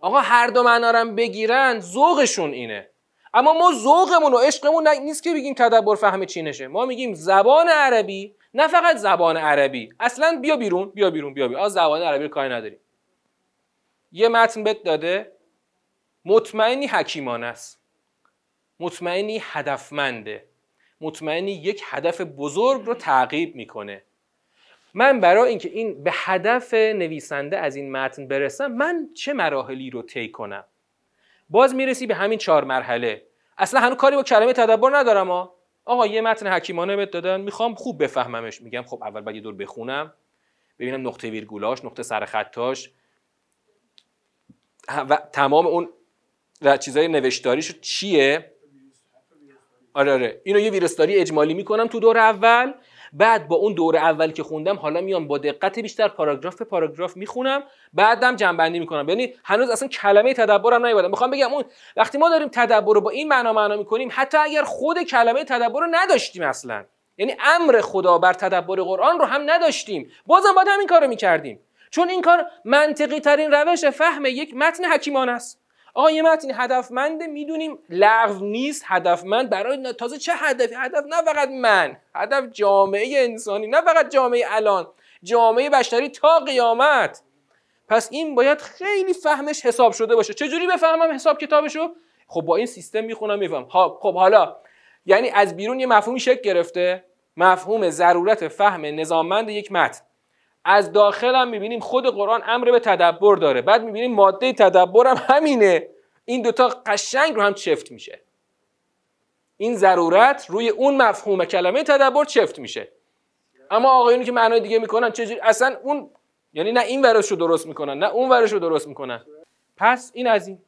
آقا هر دو معنا رو بگیرن ذوقشون اینه. اما ما ذوقمون و عشقمون نیست که بگیم تدبر فهم چینشه. ما میگیم زبان عربی نه فقط زبان عربی. اصلا بیا بیرون بیا بیرون بیا بیرون. زبان عربی کاری نداریم. یه متن بهت داده. مطمئنی حکیمانه است. مطمئنی هدفمنده. مطمئنی یک هدف بزرگ رو تعقیب می‌کنه. من برای اینکه این به هدف نویسنده از این متن برسم من چه مراحلی رو طی کنم؟ باز می‌رسی به همین چهار مرحله. اصلا هنوز کاری با کلمه تدبر ندارم آقا یه متن حکیمانه بهت دادن. می‌خوام خوب بفهممش. میگم خب اول باید یه دور بخونم. ببینم نقطه ویرگولاش نقطه سرخطاش و تمام اون چیزای نوشتاریش چیه؟ آره آره. اینو یه ویرستاری اجمالی می‌کنم تو دور اول. بعد با اون دور اول که خوندم حالا میام با دقت بیشتر پاراگراف به پاراگراف می‌خونم. بعدم جنبندی می‌کنم. یعنی هنوز اصلا کلمه تدبرم نیومدم می‌خوام بگم اون وقتی ما داریم تدبر رو با این معنا معنا می‌کنیم حتی اگر خود کلمه تدبر رو نداشتیم اصلا. یعنی امر خدا بر تدبر قرآن رو هم نداشتیم. بازم باید همین کارو می‌کردیم. چون این کار منطقی ترین روش فهم یک متن حکیمانه است. آقا یه متن هدفمنده می‌دونیم. لغو نیست هدفمند. برای تازه چه هدفی؟ هدف نه فقط من. هدف جامعه انسانی نه فقط جامعه الان. جامعه بشری تا قیامت. پس این باید خیلی فهمش حساب شده باشه. چجوری بفهمم حساب کتابشو؟ خب با این سیستم می‌خونم میفهم. خب حالا یعنی از بیرون یه مفهومی شکل گرفته. مفهوم ضرورت فهم نظاممند یک متن. از داخل هم می‌بینیم خود قرآن امر به تدبر داره. بعد می‌بینیم ماده تدبر هم همینه. این دوتا قشنگ رو هم چفت میشه. این ضرورت روی اون مفهوم کلمه تدبر چفت میشه. اما آقایونی که معنای دیگه می‌کنن چجوری؟ اصلا اون یعنی نه این ورش رو درست می‌کنن نه اون ورش رو درست می‌کنن. پس این از این.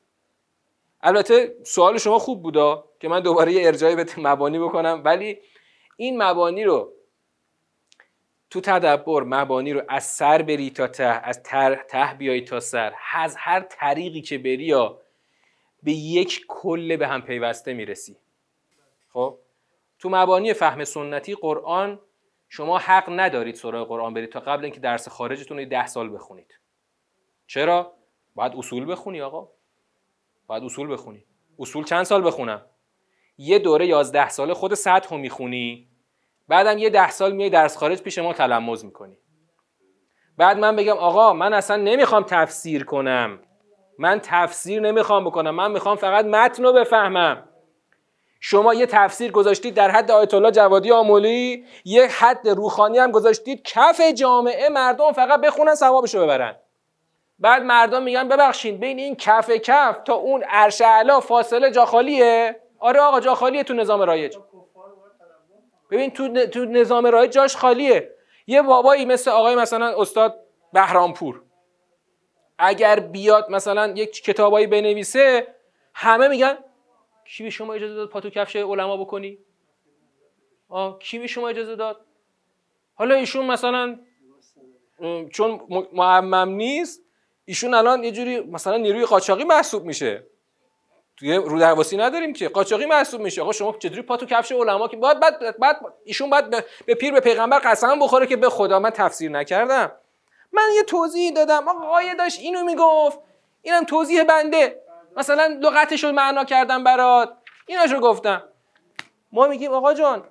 البته سوال شما خوب بودا که من دوباره یه ارجاعی به مبانی بکنم ولی این مبانی رو تو تدبر مبانی رو از سر بری تا ته از ته بیای تا سر. از هر طریقی که بری یا به یک کل به هم پیوسته می‌رسی. خب؟ تو مبانی فهم سنتی قرآن شما حق ندارید سراغ قرآن برید تا قبل اینکه درس خارجتون رو ده سال بخونید. چرا؟ باید اصول بخونی آقا. باید اصول بخونی. اصول چند سال بخونم؟ یه دوره یازده ساله خود سطح رو می‌خونی؟ بعدم یه ده سال میای درس خارج پیش ما تلموز می‌کنی. بعد من بگم آقا من اصلا نمی‌خوام تفسیر کنم. من تفسیر نمی‌خوام بکنم. من می‌خوام فقط متن رو بفهمم. شما یه تفسیر گذاشتید در حد آیت الله جوادی آمولی یه حد روخانی هم گذاشتید کف جامعه مردم فقط بخونن ثوابشو ببرن. بعد مردم میگن ببخشید بین این کف کف تا اون عرش اعلا فاصله جا خالیه؟ آره آقا جا خالیه تو نظام رایج. ببین تو, تو نظام رایج جاش خالیه. یه بابایی مثل آقای مثلا استاد بهرامپور. اگر بیاد مثلا یک کتابایی بنویسه همه میگن کی به شما اجازه داد پاتو کفش علما بکنی؟ آه کی به شما اجازه داد؟ حالا ایشون مثلا چون معمم نیست ایشون الان یه جوری مثلا نیروی قاچاقی محسوب میشه. توی رو درواسی نداریم که. قاچاقی محسوب میشه. آقا شما چطوری پاتو کفش علما که بعد بعد بعد ایشون بعد به پیر به پیغمبر قسم بخوره که به خدا من تفسیر نکردم. من یه توضیح دادم. آقا داشت اینو می‌گفت. اینم توضیح بنده. مثلا لغتش رو معنا کردم برات. ایناشو گفتم. ما میگیم آقا جان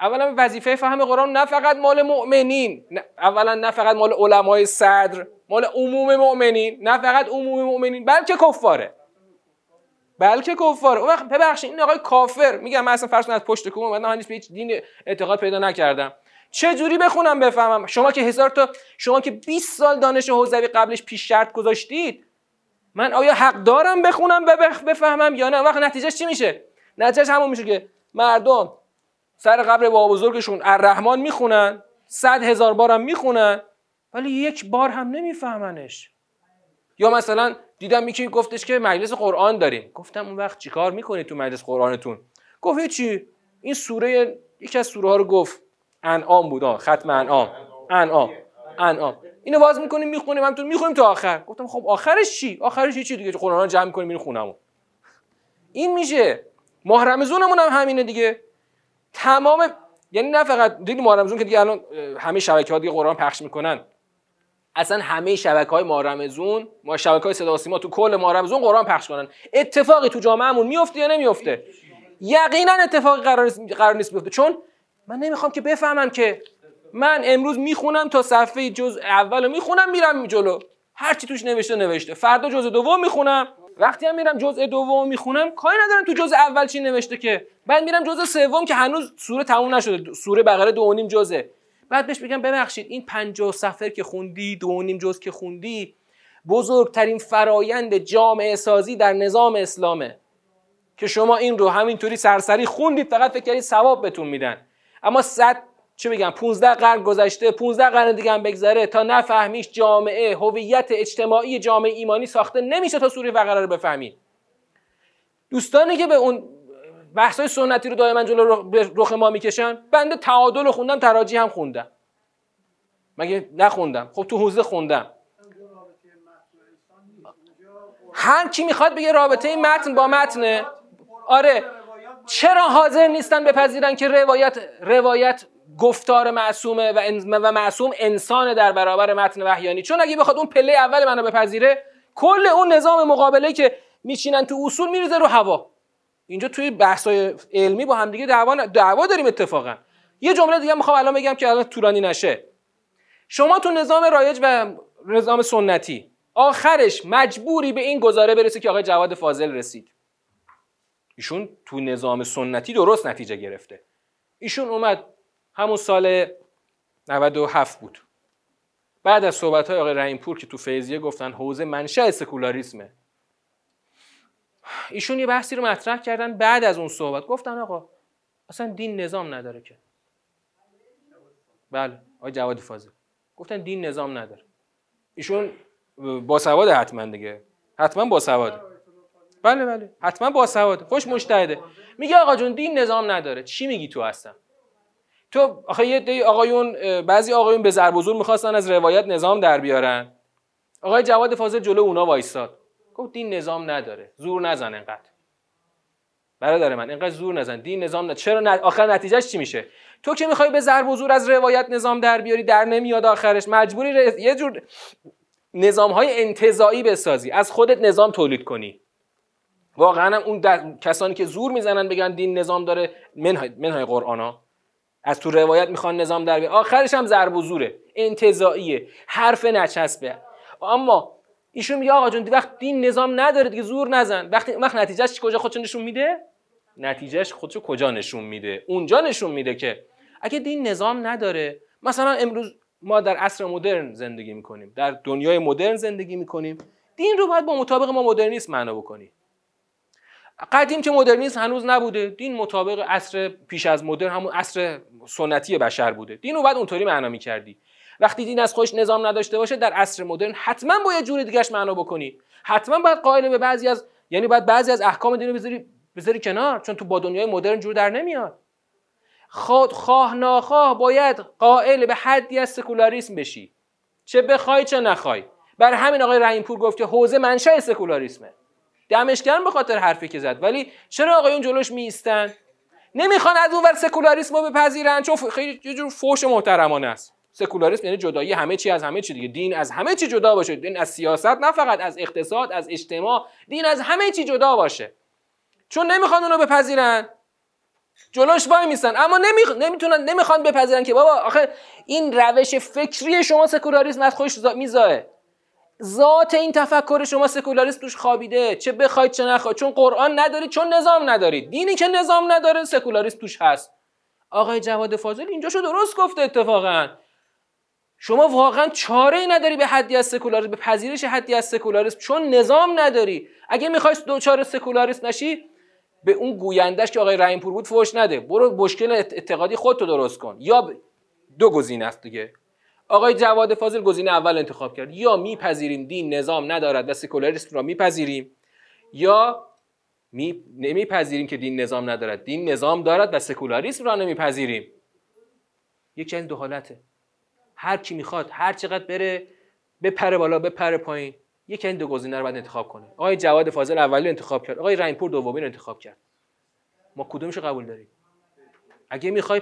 اولا وظیفه فهم قرآن نه فقط مال مؤمنین اولا نه فقط مال علمای صدر مال عموم مؤمنین نه فقط عموم مؤمنین بلکه کفاره. بلکه کفاره اون وقت ببخشید این آقای کافر میگم من اصلا فرض از پشت کوم اومدم هنوز به هیچ دین اعتقاد پیدا نکردم. چه جوری بخونم بفهمم؟ شما که هزار تا شما که 20 سال دانش حوزوی قبلش پیش شرط گذاشتید من آیا حق دارم بخونم بفهمم یا نه؟ وقت نتیجهش چی میشه؟ نتیجهش همون میشه که مردم سر قبر بابا بزرگشون الرحمن می‌خونن صد هزار بارم می‌خونن ولی یک بار هم نمیفهمنش. یا مثلا دیدم یکی گفتش که مجلس قرآن داریم. گفتم اون وقت چیکار می‌کنید تو مجلس قرآنتون؟ گفت چی این سوره یکی از سوره ها رو گفت انعام بود ختم انعام. انعام. انعام. اینو باز می‌کنیم می‌خونیم همینطور می‌خونیم تا آخر. گفتم خب آخرش چی؟ آخرش چی دیگه. قرآن جمع می‌کنیم میریم خونمون این میشه. ماه رمضونمون هم همینه دیگه. تمام یعنی نه فقط دیگه ماه رمضون که دیگه الان همه شبکه دیگه قرآن پخش می‌کنن. اصلا همه شبکه های ماه رمضون ما شبکه های صدا سیما تو کل ماه رمضون قرآن پخش کنن. اتفاقی تو جامعهمون میفته یا نمیفته؟ یقینا اتفاقی قرار نیست قرار نیست بیفته. چون من نمی‌خوام که بفهمم که من امروز می‌خونم تا صفحه جز اول می‌خونم میرم جلو. هر چی توش نوشته نوشته. فردا جزء دوم می‌خونم. وقتی هم میرم جزء دوم می‌خونم کاری ندارم تو جزء اول چی نوشته که. بعد میرم جزء سوم که هنوز سوره تموم نشده. سوره بقره دو و نیم جزء بعد بهش بگم ببخشید این 50 صفحه که خوندی دو نیم جزء که خوندی بزرگترین فرایند جامعه سازی در نظام اسلامه که شما این رو همینطوری سرسری خوندید فقط فکر کردید ثواب بهتون میدن. اما صد چه بگم 15 قرن گذشته 15 قرن دیگه هم بگذره تا نفهمیش جامعه هویت اجتماعی جامعه ایمانی ساخته نمیشه تا سوره بقره رو بفهمید دوستانی که به اون بحثای سنتی رو دائما جلو رخ ما می‌کشن. بنده تعادل رو خوندم تراجی هم خوندم. مگه نخوندم؟ خب تو حوزه خوندم. هر کی می‌خواد بگه رابطه متن با متنه. آره. چرا حاضر نیستن بپذیرن که روایت روایت گفتار معصومه و, و معصوم انسان در برابر متن وحیانی؟ چون اگه بخواد اون پله اول منو بپذیره کل اون نظام مقابله که میچینن تو اصول میریزه رو هوا. اینجا توی بحثای علمی با همدیگه دعوا دعوا داریم اتفاقا. یه جمله دیگه می‌خوام الان بگم که الان تورانی نشه. شما تو نظام رایج و نظام سنتی آخرش مجبوری به این گزاره برسی که آقای جواد فاضل رسید. ایشون تو نظام سنتی درست نتیجه گرفته. ایشون اومد همون سال 97 بود. بعد از صحبت های آقای رحیمپور که تو فیضیه گفتن حوزه منشأ سکولاریسمه. ایشون یه بحثی رو مطرح کردن بعد از اون صحبت. گفتن آقا اصلا دین نظام نداره که. بله آقای جواد فاضل. گفتن دین نظام نداره. ایشون باسواد حتما دیگه. حتما باسواده بله بله. حتما باسواده خوش مشتهده. میگه آقا جون دین نظام نداره. چی میگی تو هستم؟ تو آخه یه دی آقایون بعضی آقایون به ضرب می‌خواستن از روایت نظام در بیارن. آقای جواد فاضل جلو اونا وایستاد. گفت دین نظام نداره زور نزن انقدر. برادر من اینقدر زور نزن دین نظام نه چرا نه؟ آخر نتیجهش چی میشه؟ تو که می‌خوای به ضرب و زور از روایت نظام در بیاری در نمیاد آخرش مجبوری یه جور نظام های انتظایی بسازی از خودت نظام تولید کنی. واقعا اون در... کسانی که زور می‌زنن بگن دین نظام داره منهای, منهای قرآن ها از تو روایت می‌خوان نظام در بیاری آخرش هم ضرب و زوره انتظاییه حرف نچسبه. اما ایشون میگه آقا جون وقت دین نظام نداره دیگه زور نزن. وقتی وقت نتیجهش کجا خودشو نشون میده؟ نتیجهش خودشو کجا نشون میده؟ اونجا نشون میده که اگه دین نظام نداره مثلا امروز ما در عصر مدرن زندگی می‌کنیم در دنیای مدرن زندگی می‌کنیم دین رو باید با مطابق ما مدرنیسم معنا بکنی. قدیم که مدرنیسم هنوز نبوده دین مطابق عصر پیش از مدرن همون عصر سنتی بشر بوده. دین رو باید اونطوری معنا می‌کردی. وقتی دین از خودش نظام نداشته باشه در عصر مدرن حتما باید جور دیگهش معنا بکنی. حتما باید قائل به بعضی از یعنی باید بعضی از احکام دین رو بذاری بذاری کنار چون تو با دنیای مدرن جور در نمیاد. خود خواه ناخواه باید قائل به حدی از سکولاریسم بشی. چه بخوای چه نخوای. بر همین آقای رحیمپور گفت که حوزه منشأ سکولاریسمه. دمش به خاطر حرفی که زد. ولی چرا آقایون جلوش میستن نمی‌خوان از اون ور سکولاریسم رو بپذیرن چون خیلی یه جور فوش محترمانه است. سکولاریسم یعنی جدایی همه چی از همه چی دیگه. دین از همه چی جدا باشه. دین از سیاست نه فقط از اقتصاد از اجتماع. دین از همه چی جدا باشه. چون نمی‌خوان اونو بپذیرن. جلوش وای میستن. اما نمی... نمی‌تونن نمی‌خوان بپذیرن که بابا آخه این روش فکری شما سکولاریسم از خودش میزاه ذات این تفکر شما سکولاریسم توش خوابیده. چه بخواید چه نخواید. چون قرآن ندارید چون نظام ندارید دینی که نظام نداره سکولاریسم توش هست. آقای جواد فاضل اینجاشو درست گفته اتفاقا. شما واقعا چاره ای نداری به حدی از سکولاریسم به پذیرش حدی از سکولاریسم. چون نظام نداری. اگه می‌خوای دوچار سکولاریسم نشی به اون گویندش که آقای رحیم پور بود فوش نده. برو مشکل اعتقادی خودتو درست کن. یا دو گزینه است دیگه. آقای جواد فاضل گزینه اول انتخاب کرد. یا میپذیریم دین نظام ندارد و سکولاریسم را میپذیریم یا می... نمیپذیریم که دین نظام ندارد. دین نظام دارد و سکولاریسم را نمیپذیریم. یکی از دو حالته. هر کی می‌خواد هر چقدر بره بپره بالا بپره پایین. یکی این دو گزینه رو باید انتخاب کنه. آقای جواد فاضل اولی انتخاب کرد. آقای رحیمپور دومی رو انتخاب کرد. ما کدومش رو قبول داریم؟ اگه می‌خوای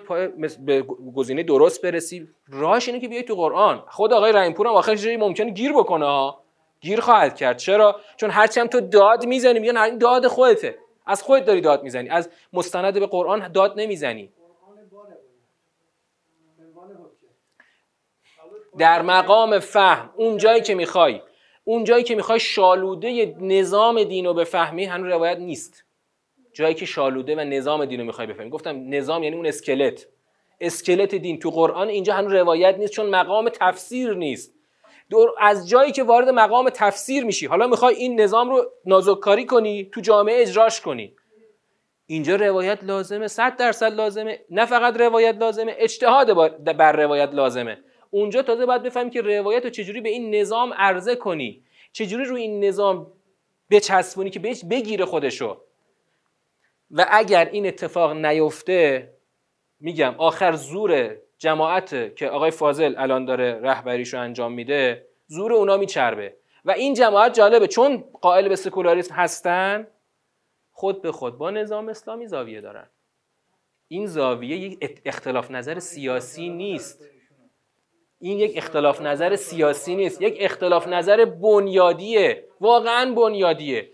به گزینه درست برسی راهش اینه که بیای تو قرآن. خود آقای رحیمپور هم آخرش جایی ممکنه گیر بکنه ها. گیر خواهد کرد. چرا؟ چون هرچی هم تو داد می‌زنی میگن داد خودته. از خودت داری داد می‌زنی. از مستند به قرآن داد نمی‌زنی. در مقام فهم اون جایی که می‌خوای. اون جایی که می‌خوای شالوده نظام دین رو بفهمی هنوز روایت نیست. جایی که شالوده و نظام دین رو می‌خوای بفهمی. گفتم نظام یعنی اون اسکلت. اسکلت دین. تو قرآن اینجا هنوز روایت نیست چون مقام تفسیر نیست. دور از جایی که وارد مقام تفسیر میشی. حالا می‌خوای این نظام رو نازککاری کنی تو جامعه اجراش کنی. اینجا روایت لازمه صد درصد لازمه. نه فقط روایت لازمه اجتهاد بر روایت لازمه. اونجا تازه باید بفهمی که روایت رو چجوری به این نظام عرضه کنی. چجوری روی این نظام بچسبونی که بهش بگیره خودشو. و اگر این اتفاق نیفته میگم آخر زور جماعت که آقای فاضل الان داره رهبریشو انجام میده زور اونا میچربه. و این جماعت جالبه چون قائل به سکولاریسم هستن خود به خود با نظام اسلامی زاویه دارن. این زاویه یک اختلاف نظر سیاسی نیست. این یک اختلاف نظر سیاسی نیست. یک اختلاف نظر بنیادیه. واقعا بنیادیه.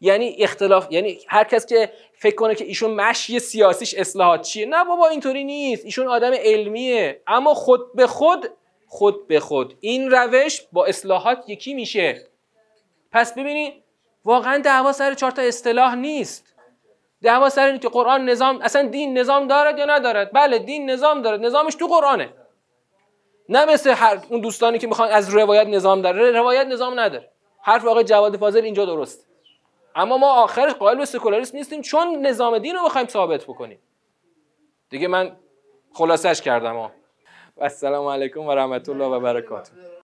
یعنی اختلاف یعنی هر کس که فکر کنه که ایشون مشی سیاسیش اصلاحات چیه. نه بابا اینطوری نیست. ایشون آدم علمیه. اما خود به خود خود به خود. این روش با اصلاحات یکی میشه. پس ببینید واقعا دعوا سر چهار تا اصطلاح نیست. دعوا سر اینه که قرآن نظام اصلا دین نظام دارد یا ندارد؟ بله دین نظام دارد. نظامش تو قرآنه. نه مثل هر اون دوستانی که می‌خوان از روایت نظام داره روایت نظام نداره. حرف آقای جواد فاضل اینجا درست. اما ما آخرش قائل به سکولاریسم نیستیم چون نظام دین رو می‌خوایم ثابت بکنیم. دیگه من خلاصش کردم ها السلام علیکم و رحمت الله و برکاته.